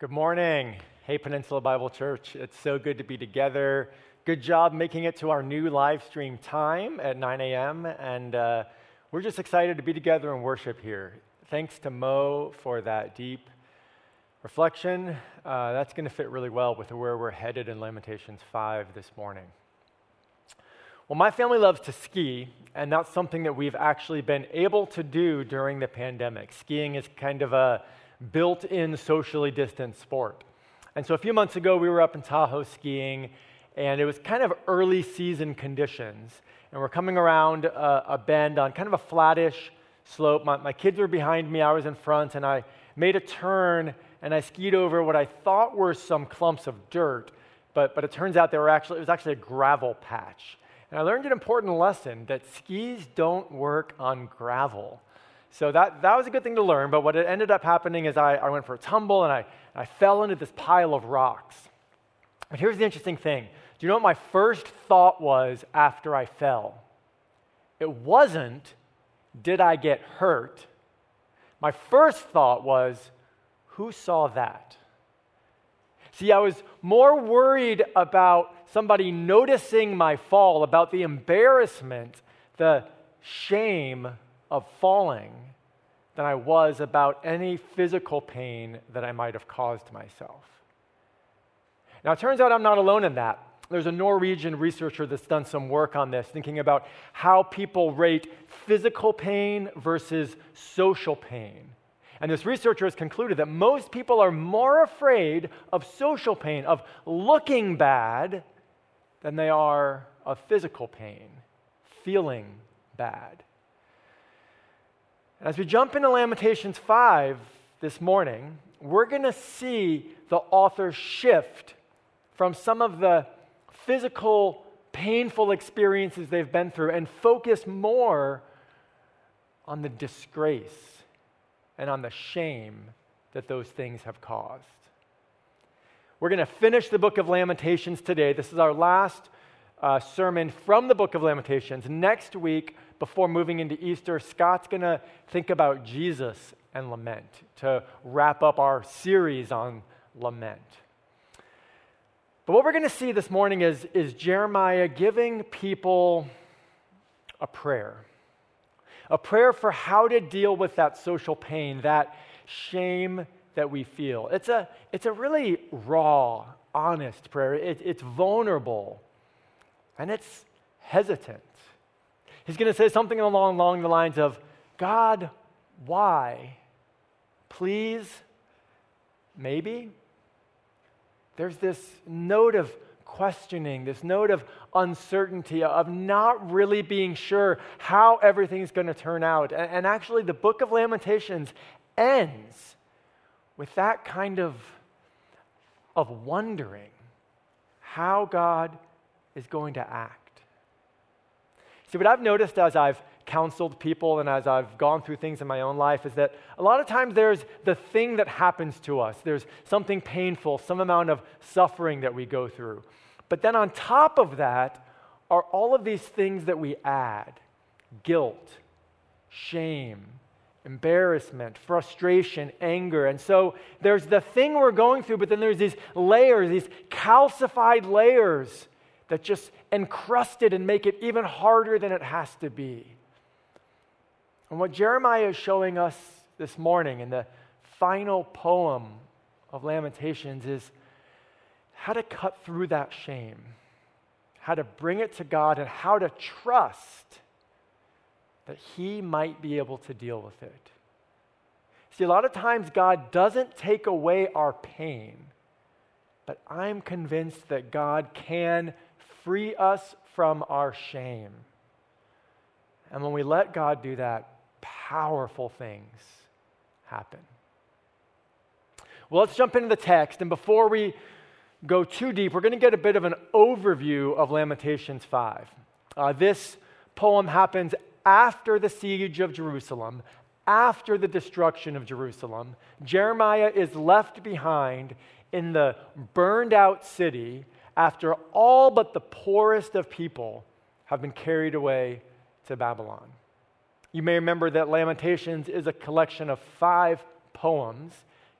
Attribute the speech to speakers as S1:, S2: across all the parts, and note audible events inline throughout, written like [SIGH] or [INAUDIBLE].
S1: Good morning. Hey, Peninsula Bible Church. It's so good to be together. Good job making it to our new live stream time at 9 a.m. And uh, we're just excited to be together and worship here. Thanks to Mo for that deep reflection. Uh, that's going to fit really well with where we're headed in Lamentations 5 this morning. Well, my family loves to ski, and that's something that we've actually been able to do during the pandemic. Skiing is kind of a built in socially distanced sport. And so a few months ago, we were up in Tahoe skiing, and it was kind of early season conditions. And we're coming around a, a bend on kind of a flattish slope. My, my kids were behind me, I was in front, and I made a turn and I skied over what I thought were some clumps of dirt, but, but it turns out they were actually, it was actually a gravel patch. And I learned an important lesson that skis don't work on gravel. So that, that was a good thing to learn, but what ended up happening is I, I went for a tumble and I, I fell into this pile of rocks. But here's the interesting thing. Do you know what my first thought was after I fell? It wasn't, did I get hurt? My first thought was, who saw that? See, I was more worried about somebody noticing my fall, about the embarrassment, the shame of falling than I was about any physical pain that I might have caused myself. Now, it turns out I'm not alone in that. There's a Norwegian researcher that's done some work on this, thinking about how people rate physical pain versus social pain. And this researcher has concluded that most people are more afraid of social pain, of looking bad, than they are of physical pain, feeling bad. As we jump into Lamentations 5 this morning, we're going to see the author shift from some of the physical, painful experiences they've been through and focus more on the disgrace and on the shame that those things have caused. We're going to finish the book of Lamentations today. This is our last uh, sermon from the book of Lamentations. Next week, before moving into Easter, Scott's going to think about Jesus and lament to wrap up our series on lament. But what we're going to see this morning is, is Jeremiah giving people a prayer. A prayer for how to deal with that social pain, that shame that we feel. It's a, it's a really raw, honest prayer. It, it's vulnerable and it's hesitant. He's going to say something along, along the lines of, God, why? Please? Maybe? There's this note of questioning, this note of uncertainty, of not really being sure how everything's going to turn out. And, and actually, the book of Lamentations ends with that kind of, of wondering how God is going to act. See, what I've noticed as I've counseled people and as I've gone through things in my own life is that a lot of times there's the thing that happens to us. There's something painful, some amount of suffering that we go through. But then on top of that are all of these things that we add guilt, shame, embarrassment, frustration, anger. And so there's the thing we're going through, but then there's these layers, these calcified layers that just encrust it and make it even harder than it has to be. And what Jeremiah is showing us this morning in the final poem of Lamentations is how to cut through that shame, how to bring it to God, and how to trust that He might be able to deal with it. See, a lot of times God doesn't take away our pain, but I'm convinced that God can free us from our shame. And when we let God do that, powerful things happen. Well, let's jump into the text. And before we go too deep, we're going to get a bit of an overview of Lamentations 5. Uh, this poem happens after the siege of Jerusalem, after the destruction of Jerusalem. Jeremiah is left behind in the burned out city after all but the poorest of people have been carried away to Babylon. You may remember that Lamentations is a collection of five poems,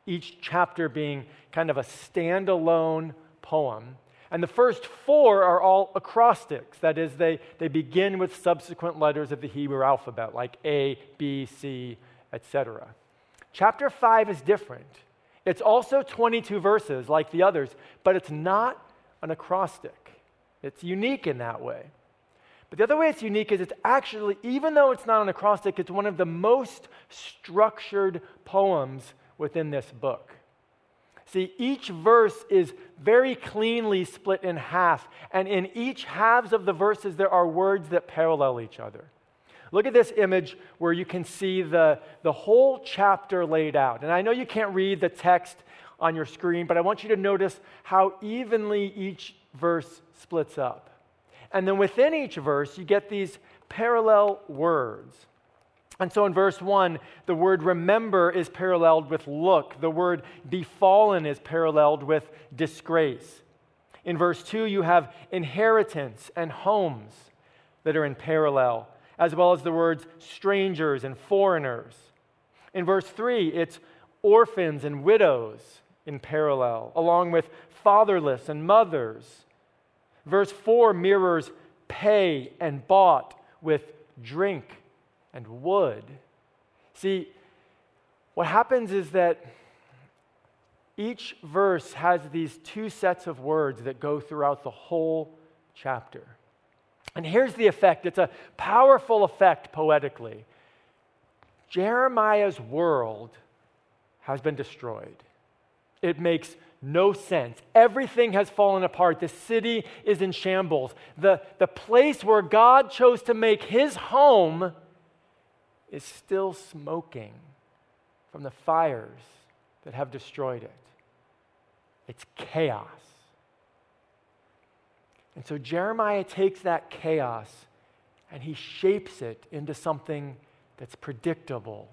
S1: each chapter being kind of a standalone poem. And the first four are all acrostics. That is, they, they begin with subsequent letters of the Hebrew alphabet, like A, B, C, etc. Chapter 5 is different. It's also 22 verses, like the others, but it's not an acrostic. It's unique in that way. But the other way it's unique is it's actually, even though it's not an acrostic, it's one of the most structured poems within this book. See, each verse is very cleanly split in half, and in each halves of the verses, there are words that parallel each other. Look at this image where you can see the, the whole chapter laid out. And I know you can't read the text on your screen, but I want you to notice how evenly each verse splits up. And then within each verse, you get these parallel words. And so in verse 1, the word remember is paralleled with look. The word befallen is paralleled with disgrace. In verse 2, you have inheritance and homes that are in parallel, as well as the words strangers and foreigners. In verse 3, it's orphans and widows in parallel, along with fatherless and mothers. Verse 4 mirrors pay and bought with drink and wood. See, what happens is that each verse has these two sets of words that go throughout the whole chapter. And here's the effect it's a powerful effect poetically. Jeremiah's world has been destroyed. It makes no sense. Everything has fallen apart. The city is in shambles. The, the place where God chose to make his home is still smoking from the fires that have destroyed it. It's chaos. And so Jeremiah takes that chaos and he shapes it into something that's predictable,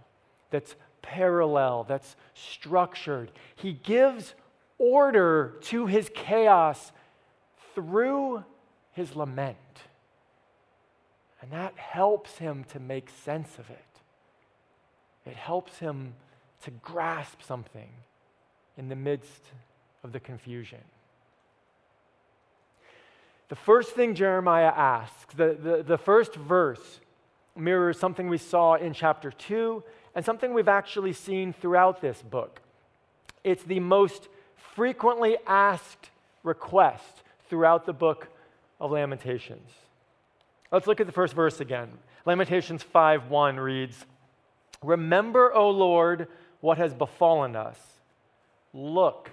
S1: that's parallel, that's structured. He gives order to his chaos through his lament. And that helps him to make sense of it. It helps him to grasp something in the midst of the confusion. The first thing Jeremiah asks, the, the, the, first verse, mirrors something we saw in chapter 2 and something we've actually seen throughout this book. It's the most frequently asked request throughout the book of Lamentations. Let's look at the first verse again. Lamentations 5:1 reads, "Remember, O Lord, what has befallen us. Look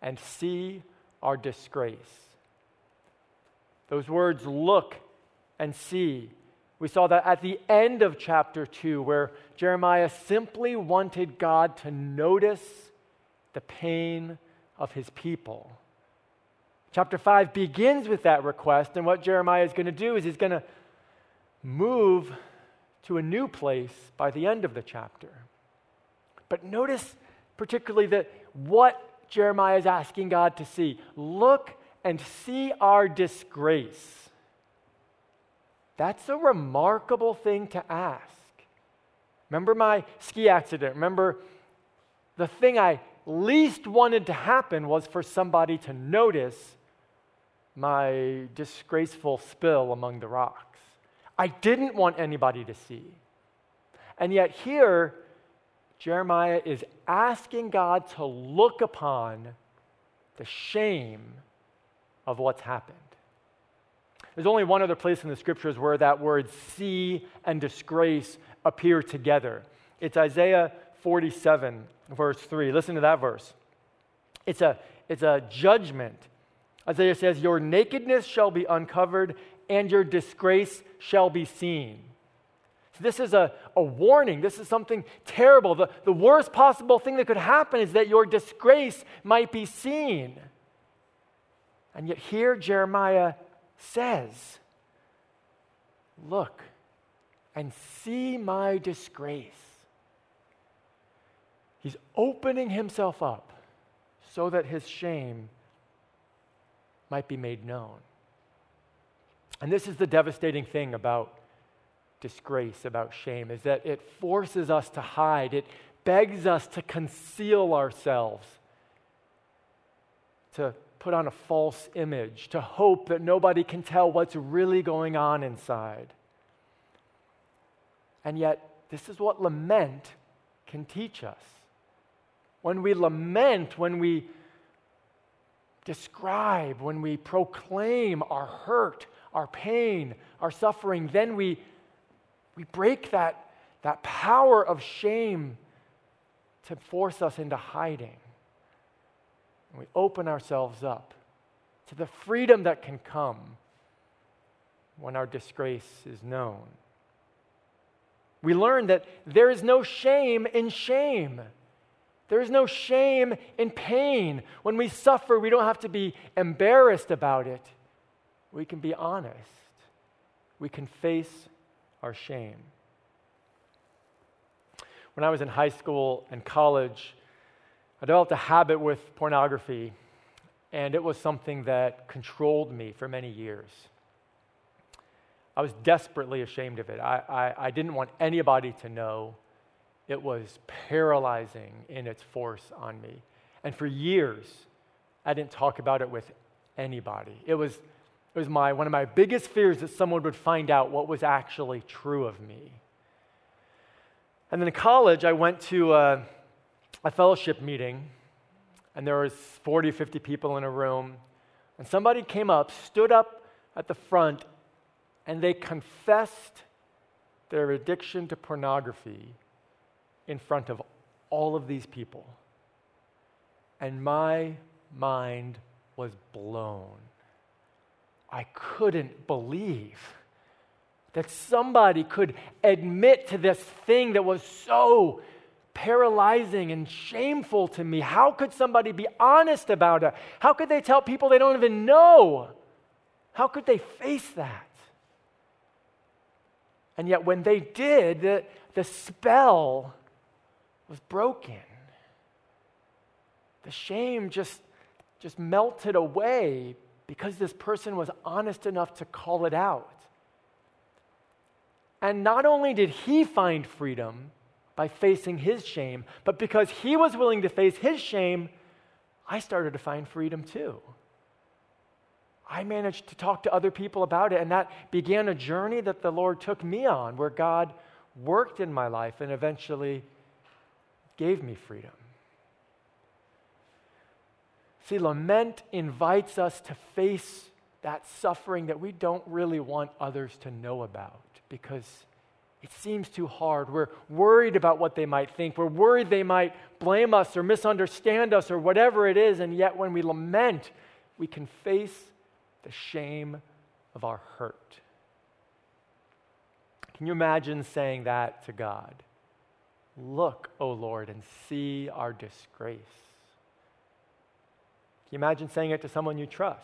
S1: and see our disgrace." Those words look and see. We saw that at the end of chapter 2 where Jeremiah simply wanted God to notice the pain of his people. Chapter 5 begins with that request, and what Jeremiah is going to do is he's going to move to a new place by the end of the chapter. But notice particularly that what Jeremiah is asking God to see look and see our disgrace. That's a remarkable thing to ask. Remember my ski accident? Remember the thing I least wanted to happen was for somebody to notice my disgraceful spill among the rocks. I didn't want anybody to see. And yet, here, Jeremiah is asking God to look upon the shame of what's happened. There's only one other place in the scriptures where that word see and disgrace appear together. It's Isaiah 47, verse 3. Listen to that verse. It's a, it's a judgment. Isaiah says, Your nakedness shall be uncovered, and your disgrace shall be seen. So this is a, a warning. This is something terrible. The, the worst possible thing that could happen is that your disgrace might be seen. And yet, here Jeremiah says, Look and see my disgrace. He's opening himself up so that his shame might be made known. And this is the devastating thing about disgrace, about shame, is that it forces us to hide. It begs us to conceal ourselves, to put on a false image, to hope that nobody can tell what's really going on inside. And yet, this is what lament can teach us. When we lament, when we describe, when we proclaim our hurt, our pain, our suffering, then we, we break that, that power of shame to force us into hiding. And we open ourselves up to the freedom that can come when our disgrace is known. We learn that there is no shame in shame. There is no shame in pain. When we suffer, we don't have to be embarrassed about it. We can be honest. We can face our shame. When I was in high school and college, I developed a habit with pornography, and it was something that controlled me for many years. I was desperately ashamed of it. I, I, I didn't want anybody to know. It was paralyzing in its force on me. And for years, I didn't talk about it with anybody. It was, it was my, one of my biggest fears that someone would find out what was actually true of me. And then in college, I went to a, a fellowship meeting, and there was 40 or 50 people in a room. And somebody came up, stood up at the front, and they confessed their addiction to pornography in front of all of these people. And my mind was blown. I couldn't believe that somebody could admit to this thing that was so paralyzing and shameful to me. How could somebody be honest about it? How could they tell people they don't even know? How could they face that? And yet, when they did, the, the spell was broken. The shame just, just melted away because this person was honest enough to call it out. And not only did he find freedom by facing his shame, but because he was willing to face his shame, I started to find freedom too. I managed to talk to other people about it, and that began a journey that the Lord took me on, where God worked in my life and eventually gave me freedom. See, lament invites us to face that suffering that we don't really want others to know about because it seems too hard. We're worried about what they might think. We're worried they might blame us or misunderstand us or whatever it is. And yet, when we lament, we can face the shame of our hurt. Can you imagine saying that to God? Look, O Lord, and see our disgrace. Can you imagine saying it to someone you trust?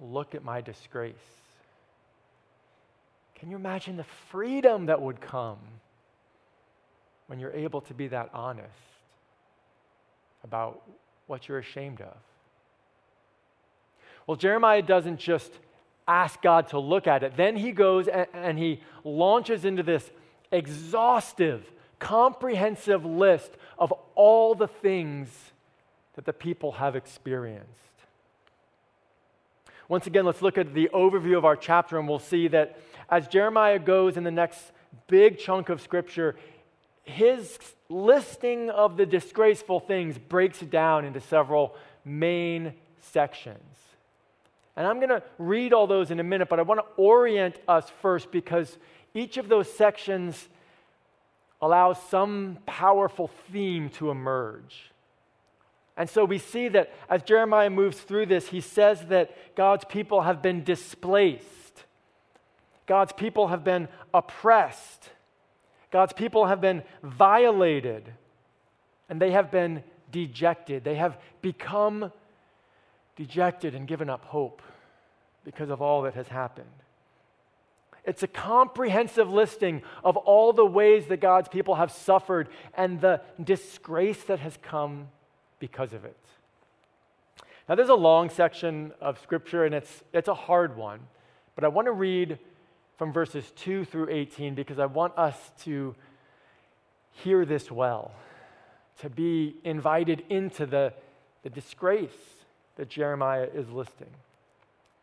S1: Look at my disgrace. Can you imagine the freedom that would come when you're able to be that honest about what you're ashamed of? Well, Jeremiah doesn't just ask God to look at it, then he goes and, he launches into this exhaustive, comprehensive list of all the things that the people have experienced. Once again, let's look at the overview of our chapter, and we'll see that as Jeremiah goes in the next big chunk of scripture, his listing of the disgraceful things breaks down into several main sections. And I'm going to read all those in a minute, but I want to orient us first because each of those sections allows some powerful theme to emerge. And so we see that as Jeremiah moves through this, he says that God's people have been displaced, God's people have been oppressed, God's people have been violated, and they have been dejected. They have become dejected and given up hope because of all that has happened. It's a comprehensive listing of all the ways that God's people have suffered and the disgrace that has come because of it. Now, there's a long section of scripture, and it's, it's a hard one, but I want to read from verses 2 through 18 because I want us to hear this well, to be invited into the, the disgrace that Jeremiah is listing.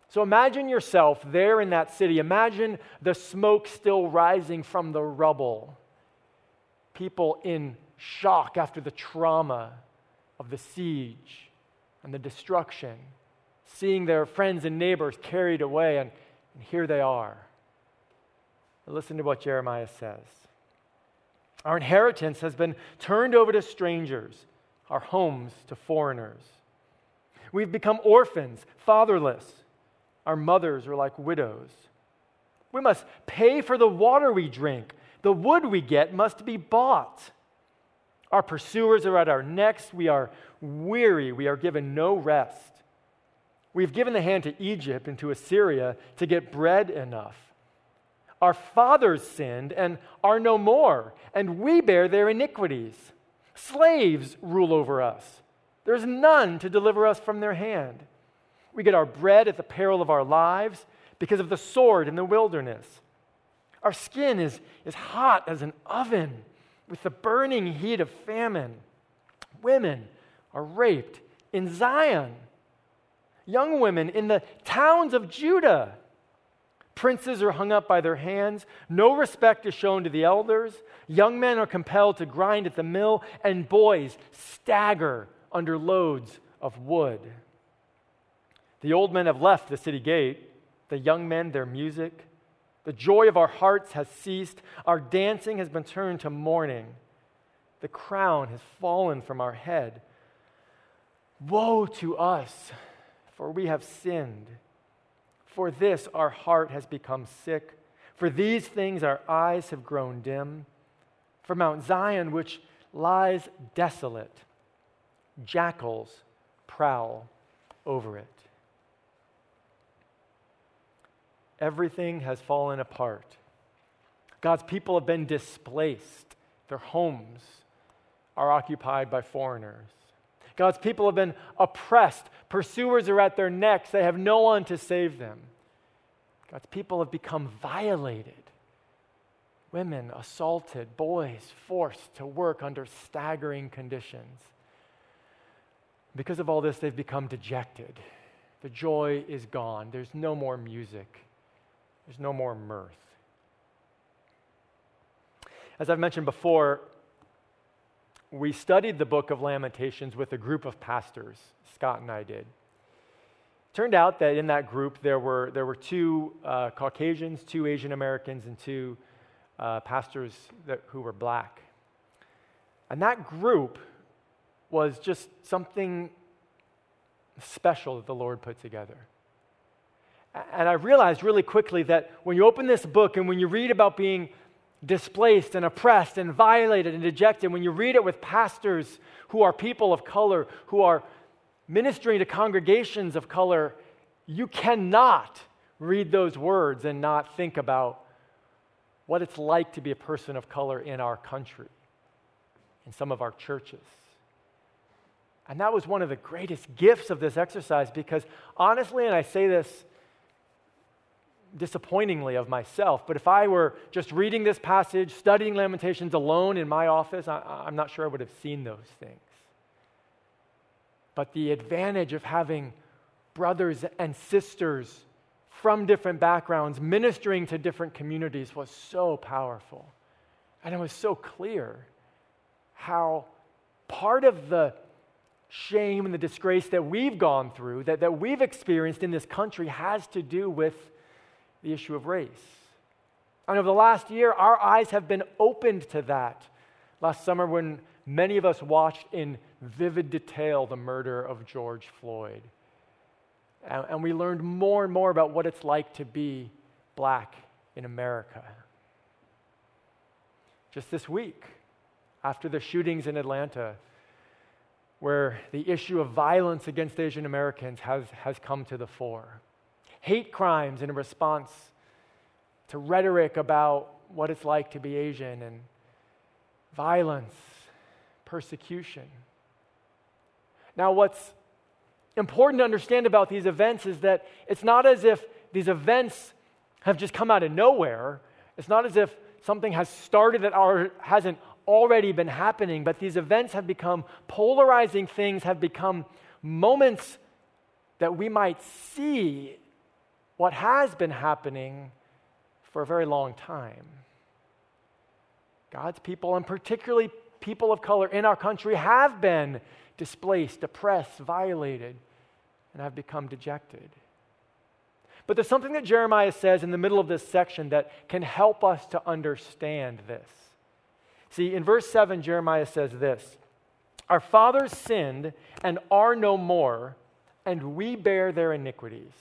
S1: So imagine yourself there in that city. Imagine the smoke still rising from the rubble. People in shock after the trauma of the siege and the destruction, seeing their friends and neighbors carried away, and, and here they are. Listen to what Jeremiah says. Our inheritance has been turned over to strangers, our homes to foreigners. We've become orphans, fatherless. Our mothers are like widows. We must pay for the water we drink. The wood we get must be bought. Our pursuers are at our necks. We are weary. We are given no rest. We've given the hand to Egypt and to Assyria to get bread enough. Our fathers sinned and are no more, and we bear their iniquities. Slaves rule over us. There's none to deliver us from their hand. We get our bread at the peril of our lives because of the sword in the wilderness. Our skin is, is hot as an oven with the burning heat of famine. Women are raped in Zion. Young women in the towns of Judah. Princes are hung up by their hands. No respect is shown to the elders. Young men are compelled to grind at the mill, and boys stagger under loads of wood. The old men have left the city gate, the young men their music. The joy of our hearts has ceased. Our dancing has been turned to mourning. The crown has fallen from our head. Woe to us, for we have sinned. For this our heart has become sick. For these things our eyes have grown dim. For Mount Zion, which lies desolate, jackals prowl over it. Everything has fallen apart. God's people have been displaced. Their homes are occupied by foreigners. God's people have been oppressed. Pursuers are at their necks. They have no one to save them. God's people have become violated. Women assaulted, boys forced to work under staggering conditions. Because of all this, they've become dejected. The joy is gone. There's no more music, there's no more mirth. As I've mentioned before, we studied the book of Lamentations with a group of pastors. Scott and I did. Turned out that in that group there were, there were two uh, Caucasians, two Asian Americans, and two uh, pastors that, who were black. And that group was just something special that the Lord put together. And I realized really quickly that when you open this book and when you read about being displaced and oppressed and violated and dejected, when you read it with pastors who are people of color, who are ministering to congregations of color, you cannot read those words and not think about what it's like to be a person of color in our country, in some of our churches. And that was one of the greatest gifts of this exercise because honestly, and I say this disappointingly of myself, but if I were just reading this passage, studying Lamentations alone in my office, I, am not sure I would have seen those things. But the advantage of having brothers and sisters from different backgrounds ministering to different communities was so powerful. And it was so clear how part of the shame and the disgrace that we've gone through, that, that we've experienced in this country, has to do with the issue of race. And over the last year, our eyes have been opened to that. Last summer, when many of us watched in vivid detail the murder of George Floyd. And, and we learned more and more about what it's like to be black in America. Just this week, after the shootings in Atlanta, where the issue of violence against Asian Americans has, has come to the fore. Hate crimes in response to rhetoric about what it's like to be Asian and violence, persecution. Now, what's important to understand about these events is that it's not as if these events have just come out of nowhere. It's not as if something has started that hasn't already been happening, but these events have become polarizing things, have become moments that we might see what has been happening for a very long time. God's people, and particularly people of color in our country, have been displaced, oppressed, violated, and have become dejected. But there's something that Jeremiah says in the middle of this section that can help us to understand this. See, in verse 7, Jeremiah says this Our fathers sinned and are no more, and we bear their iniquities.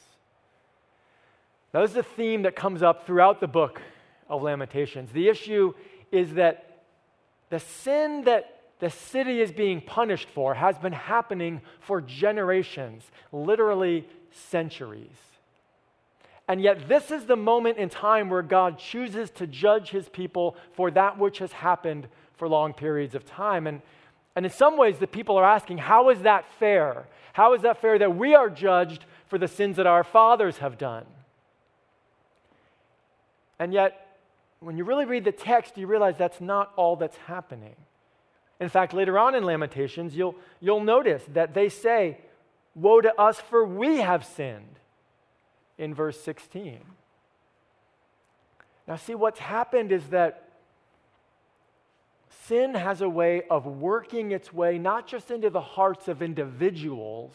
S1: Now, this is a theme that comes up throughout the book of Lamentations. The issue is that the sin that the city is being punished for has been happening for generations, literally centuries. And yet, this is the moment in time where God chooses to judge his people for that which has happened for long periods of time. And, and in some ways, the people are asking, How is that fair? How is that fair that we are judged for the sins that our fathers have done? And yet, when you really read the text, you realize that's not all that's happening. In fact, later on in Lamentations, you'll, you'll notice that they say, Woe to us, for we have sinned, in verse 16. Now, see, what's happened is that sin has a way of working its way not just into the hearts of individuals,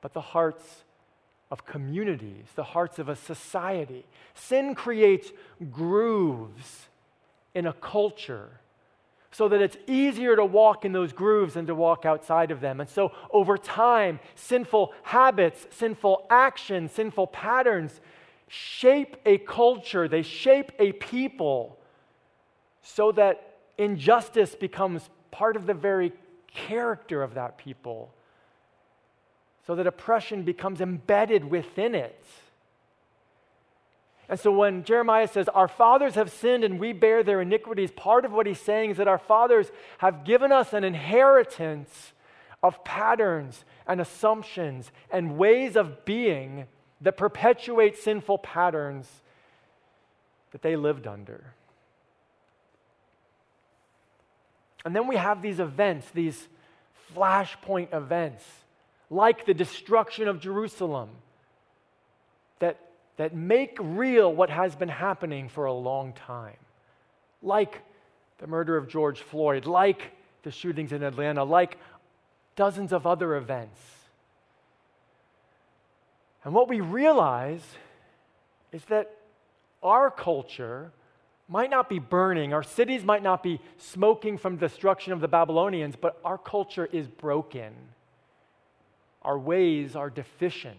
S1: but the hearts of communities, the hearts of a society. Sin creates grooves in a culture so that it's easier to walk in those grooves than to walk outside of them. And so, over time, sinful habits, sinful actions, sinful patterns shape a culture, they shape a people so that injustice becomes part of the very character of that people, so that oppression becomes embedded within it. And so when Jeremiah says, Our fathers have sinned and we bear their iniquities, part of what he's saying is that our fathers have given us an inheritance of patterns and assumptions and ways of being that perpetuate sinful patterns that they lived under. And then we have these events, these flashpoint events, like the destruction of Jerusalem, that that make real what has been happening for a long time, like the murder of George Floyd, like the shootings in Atlanta, like dozens of other events. And what we realize is that our culture might not be burning, our cities might not be smoking from destruction of the Babylonians, but our culture is broken. Our ways are deficient.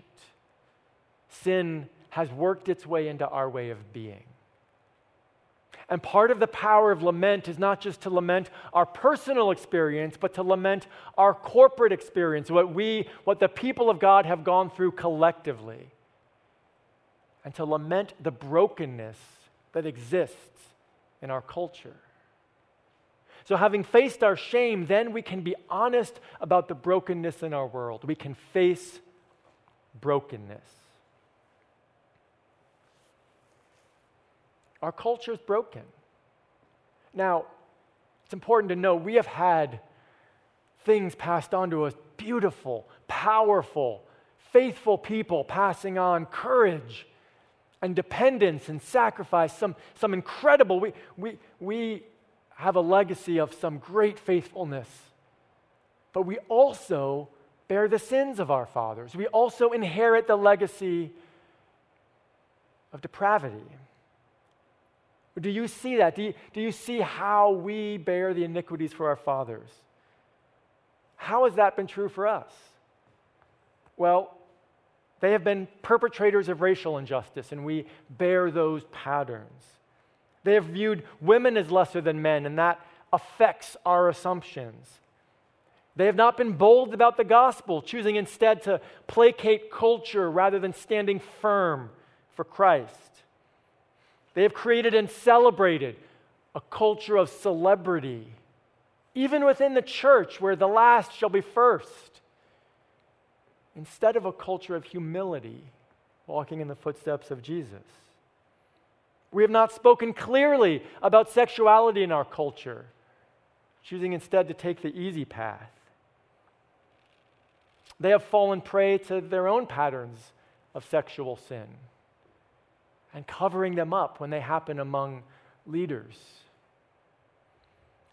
S1: Sin has worked its way into our way of being. And part of the power of lament is not just to lament our personal experience, but to lament our corporate experience, what we, what the people of God have gone through collectively. And to lament the brokenness that exists in our culture. So, having faced our shame, then we can be honest about the brokenness in our world. We can face brokenness. Our culture is broken. Now, it's important to know we have had things passed on to us beautiful, powerful, faithful people passing on courage and dependence and sacrifice, some, some incredible. We, we, we have a legacy of some great faithfulness, but we also bear the sins of our fathers. We also inherit the legacy of depravity. Do you see that? Do you, do you see how we bear the iniquities for our fathers? How has that been true for us? Well, they have been perpetrators of racial injustice, and we bear those patterns. They have viewed women as lesser than men, and that affects our assumptions. They have not been bold about the gospel, choosing instead to placate culture rather than standing firm for Christ. They have created and celebrated a culture of celebrity, even within the church where the last shall be first, instead of a culture of humility, walking in the footsteps of Jesus. We have not spoken clearly about sexuality in our culture, choosing instead to take the easy path. They have fallen prey to their own patterns of sexual sin and covering them up when they happen among leaders.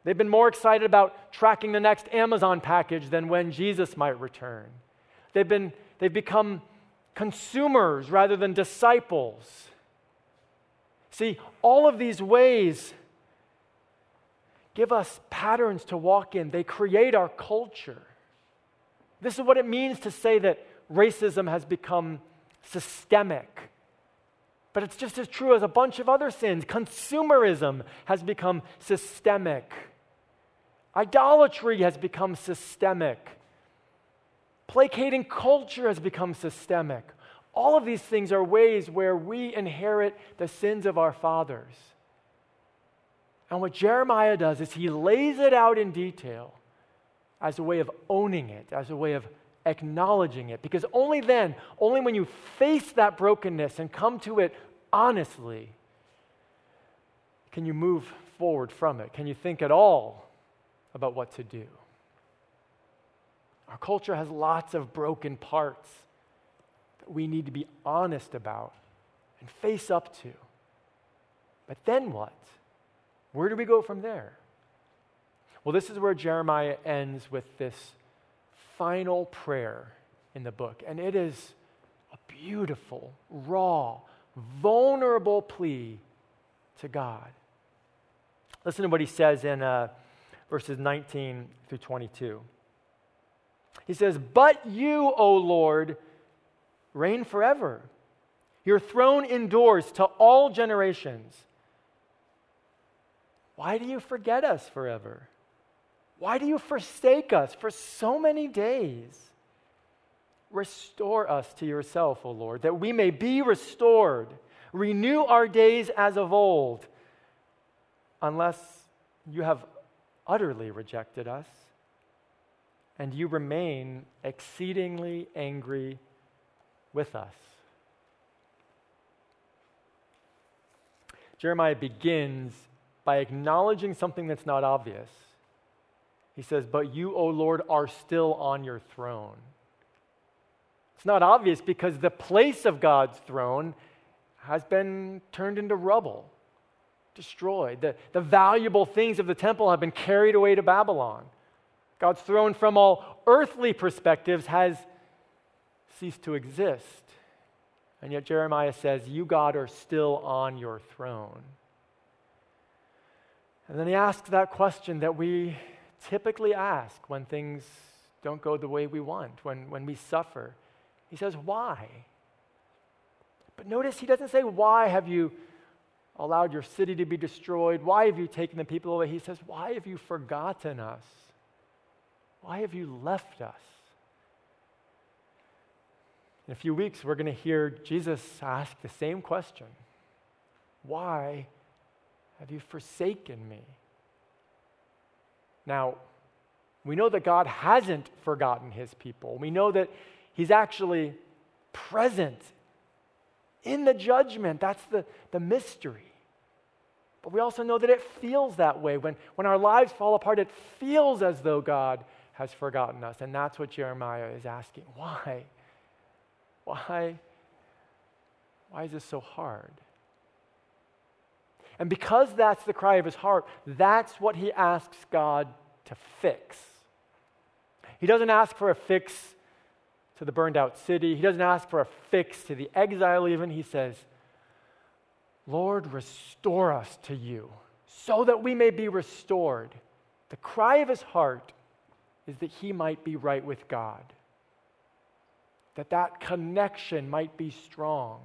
S1: They've been more excited about tracking the next Amazon package than when Jesus might return. They've, been, they've become consumers rather than disciples. See, all of these ways give us patterns to walk in, they create our culture. This is what it means to say that racism has become systemic. But it's just as true as a bunch of other sins. Consumerism has become systemic. Idolatry has become systemic. Placating culture has become systemic. All of these things are ways where we inherit the sins of our fathers. And what Jeremiah does is he lays it out in detail as a way of owning it, as a way of acknowledging it. Because only then, only when you face that brokenness and come to it honestly, can you move forward from it. Can you think at all about what to do? Our culture has lots of broken parts that we need to be honest about and face up to. But then what? Where do we go from there? Well, this is where Jeremiah ends with this final prayer in the book. And it is a beautiful, raw, vulnerable plea to God. Listen to what he says in uh, verses 19 through 22. He says, But you, O Lord, reign forever. Your throne endures to all generations. Why do you forget us forever? Why do you forsake us for so many days? Restore us to yourself, O Lord, that we may be restored. Renew our days as of old, unless you have utterly rejected us and you remain exceedingly angry with us. Jeremiah begins by acknowledging something that's not obvious. He says, But you, O Lord, are still on your throne. It's not obvious because the place of God's throne has been turned into rubble, destroyed. The, the valuable things of the temple have been carried away to Babylon. God's throne, from all earthly perspectives, has ceased to exist. And yet Jeremiah says, You, God, are still on your throne. And then he asks that question that we typically ask when things don't go the way we want, when, when we suffer. He says, Why? But notice he doesn't say, Why have you allowed your city to be destroyed? Why have you taken the people away? He says, Why have you forgotten us? Why have you left us? In a few weeks, we're going to hear Jesus ask the same question Why have you forsaken me? Now, we know that God hasn't forgotten his people. We know that he's actually present in the judgment. That's the, the mystery. But we also know that it feels that way. When, when our lives fall apart, it feels as though God has forgotten us. And that's what Jeremiah is asking. Why? Why? Why is this so hard? And because that's the cry of his heart, that's what he asks God to fix. He doesn't ask for a fix to the burned out city, he doesn't ask for a fix to the exile, even. He says, Lord, restore us to you so that we may be restored. The cry of his heart is that he might be right with God, that that connection might be strong,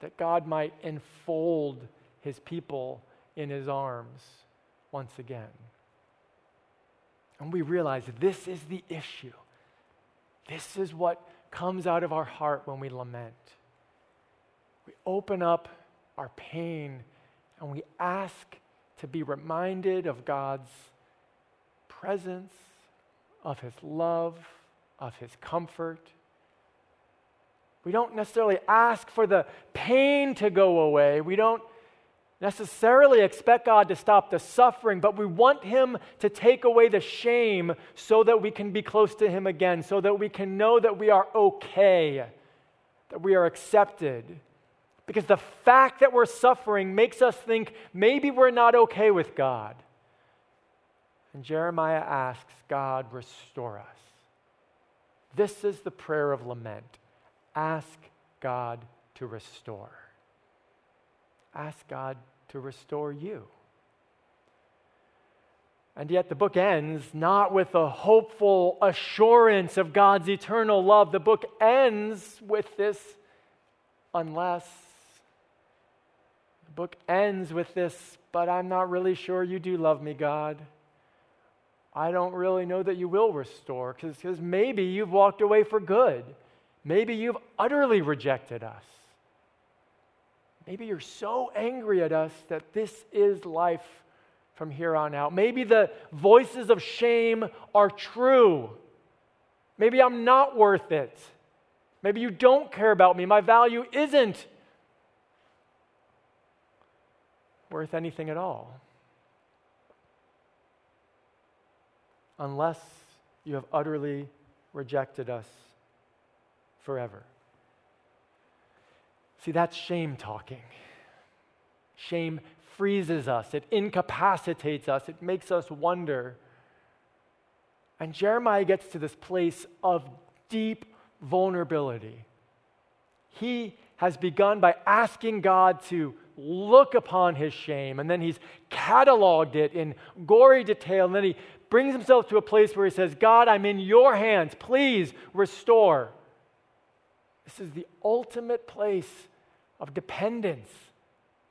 S1: that God might enfold his people in his arms once again. And we realize this is the issue. This is what comes out of our heart when we lament. We open up our pain and we ask to be reminded of God's presence, of His love, of His comfort. We don't necessarily ask for the pain to go away. We don't necessarily expect God to stop the suffering, but we want Him to take away the shame so that we can be close to Him again, so that we can know that we are okay, that we are accepted. Because the fact that we're suffering makes us think maybe we're not okay with God. And Jeremiah asks, God, restore us. This is the prayer of lament. Ask God to restore. Ask God to restore you. And yet, the book ends not with a hopeful assurance of God's eternal love. The book ends with this, unless. The book ends with this, but I'm not really sure you do love me, God. I don't really know that you will restore because maybe you've walked away for good. Maybe you've utterly rejected us. Maybe you're so angry at us that this is life from here on out. Maybe the voices of shame are true. Maybe I'm not worth it. Maybe you don't care about me. My value isn't worth anything at all. Unless you have utterly rejected us forever. See, that's shame talking. Shame freezes us, it incapacitates us, it makes us wonder. And Jeremiah gets to this place of deep vulnerability. He has begun by asking God to look upon his shame, and then he's cataloged it in gory detail, and then he brings himself to a place where he says, God, I'm in your hands. Please restore. This is the ultimate place of dependence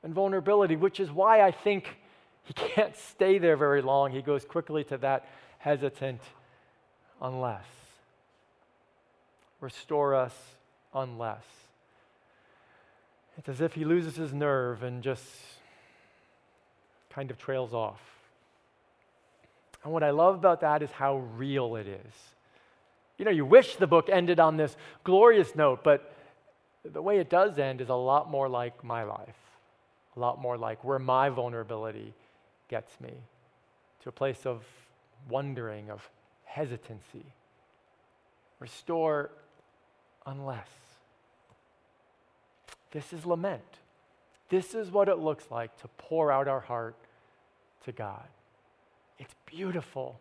S1: and vulnerability, which is why I think he [LAUGHS] can't stay there very long. He goes quickly to that hesitant, unless. Restore us unless. It's as if he loses his nerve and just kind of trails off. And what I love about that is how real it is. You know, you wish the book ended on this glorious note, but the way it does end is a lot more like my life, a lot more like where my vulnerability gets me to a place of wondering, of hesitancy. Restore unless. This is lament. This is what it looks like to pour out our heart to God. It's beautiful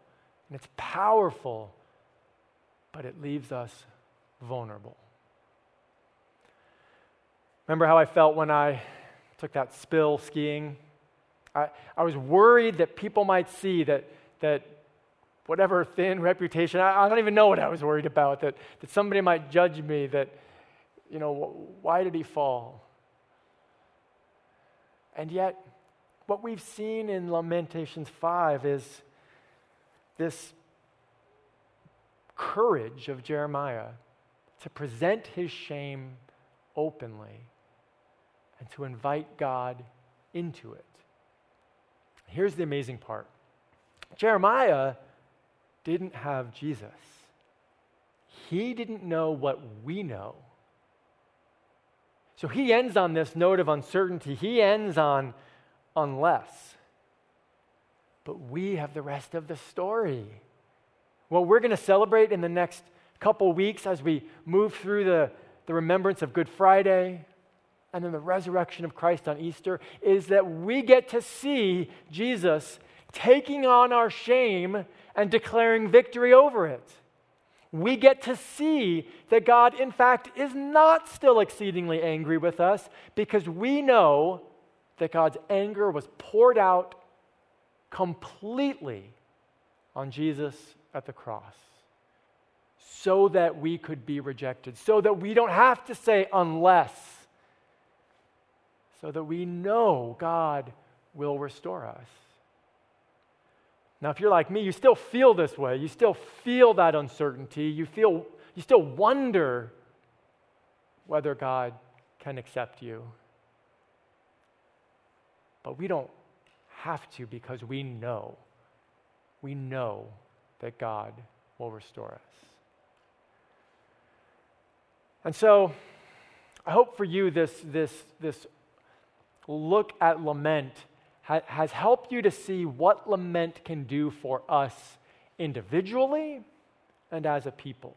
S1: and it's powerful, but it leaves us vulnerable. Remember how I felt when I took that spill skiing? I, I was worried that people might see that, that whatever thin reputation, I, I don't even know what I was worried about, that, that somebody might judge me, that, you know, why did he fall? And yet, what we've seen in Lamentations 5 is this courage of Jeremiah to present his shame openly and to invite God into it. Here's the amazing part Jeremiah didn't have Jesus, he didn't know what we know. So he ends on this note of uncertainty. He ends on unless. But we have the rest of the story. What we're going to celebrate in the next couple weeks as we move through the, the remembrance of Good Friday, and then the resurrection of Christ on Easter is that we get to see Jesus taking on our shame and declaring victory over it. We get to see that God, in fact, is not still exceedingly angry with us because we know that God's anger was poured out completely on Jesus at the cross so that we could be rejected, so that we don't have to say unless so that we know God will restore us. Now, if you're like me, you still feel this way. You still feel that uncertainty. You, feel, you still wonder whether God can accept you. But we don't have to because we know. We know that God will restore us. And so, I hope for you this, this, this look at lament ha- has helped you to see what lament can do for us individually and as a people.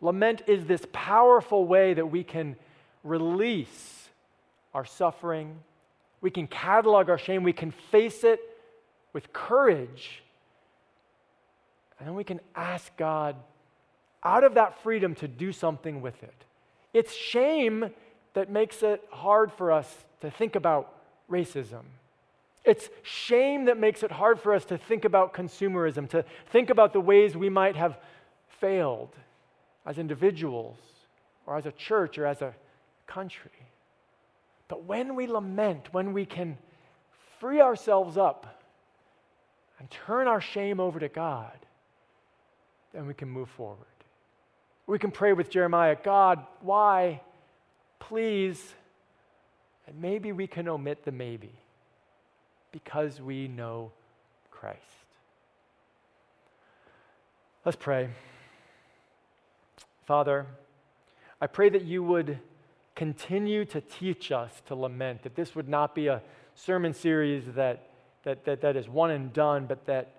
S1: Lament is this powerful way that we can release our suffering, we can catalog our shame, we can face it with courage, and then we can ask God out of that freedom to do something with it. It's shame that makes it hard for us to think about racism. It's shame that makes it hard for us to think about consumerism, to think about the ways we might have failed as individuals or as a church or as a country. But when we lament, when we can free ourselves up and turn our shame over to God, then we can move forward. We can pray with Jeremiah God, why? Please. And maybe we can omit the maybe because we know Christ. Let's pray. Father, I pray that you would continue to teach us to lament, that this would not be a sermon series that, that, that, that is one and done, but that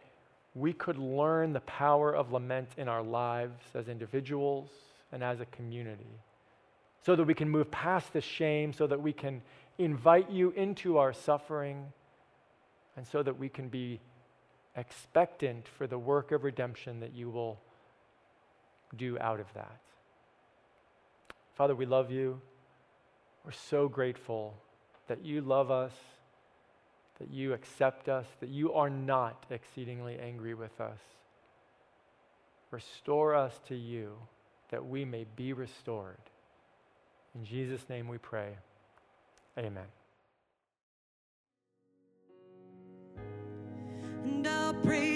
S1: we could learn the power of lament in our lives as individuals and as a community, so that we can move past the shame, so that we can invite you into our suffering, and so that we can be expectant for the work of redemption that you will do out of that. Father, we love you. We're so grateful that you love us, that you accept us, that you are not exceedingly angry with us. Restore us to you that we may be restored. In Jesus' name we pray. Amen.
S2: And I'll praise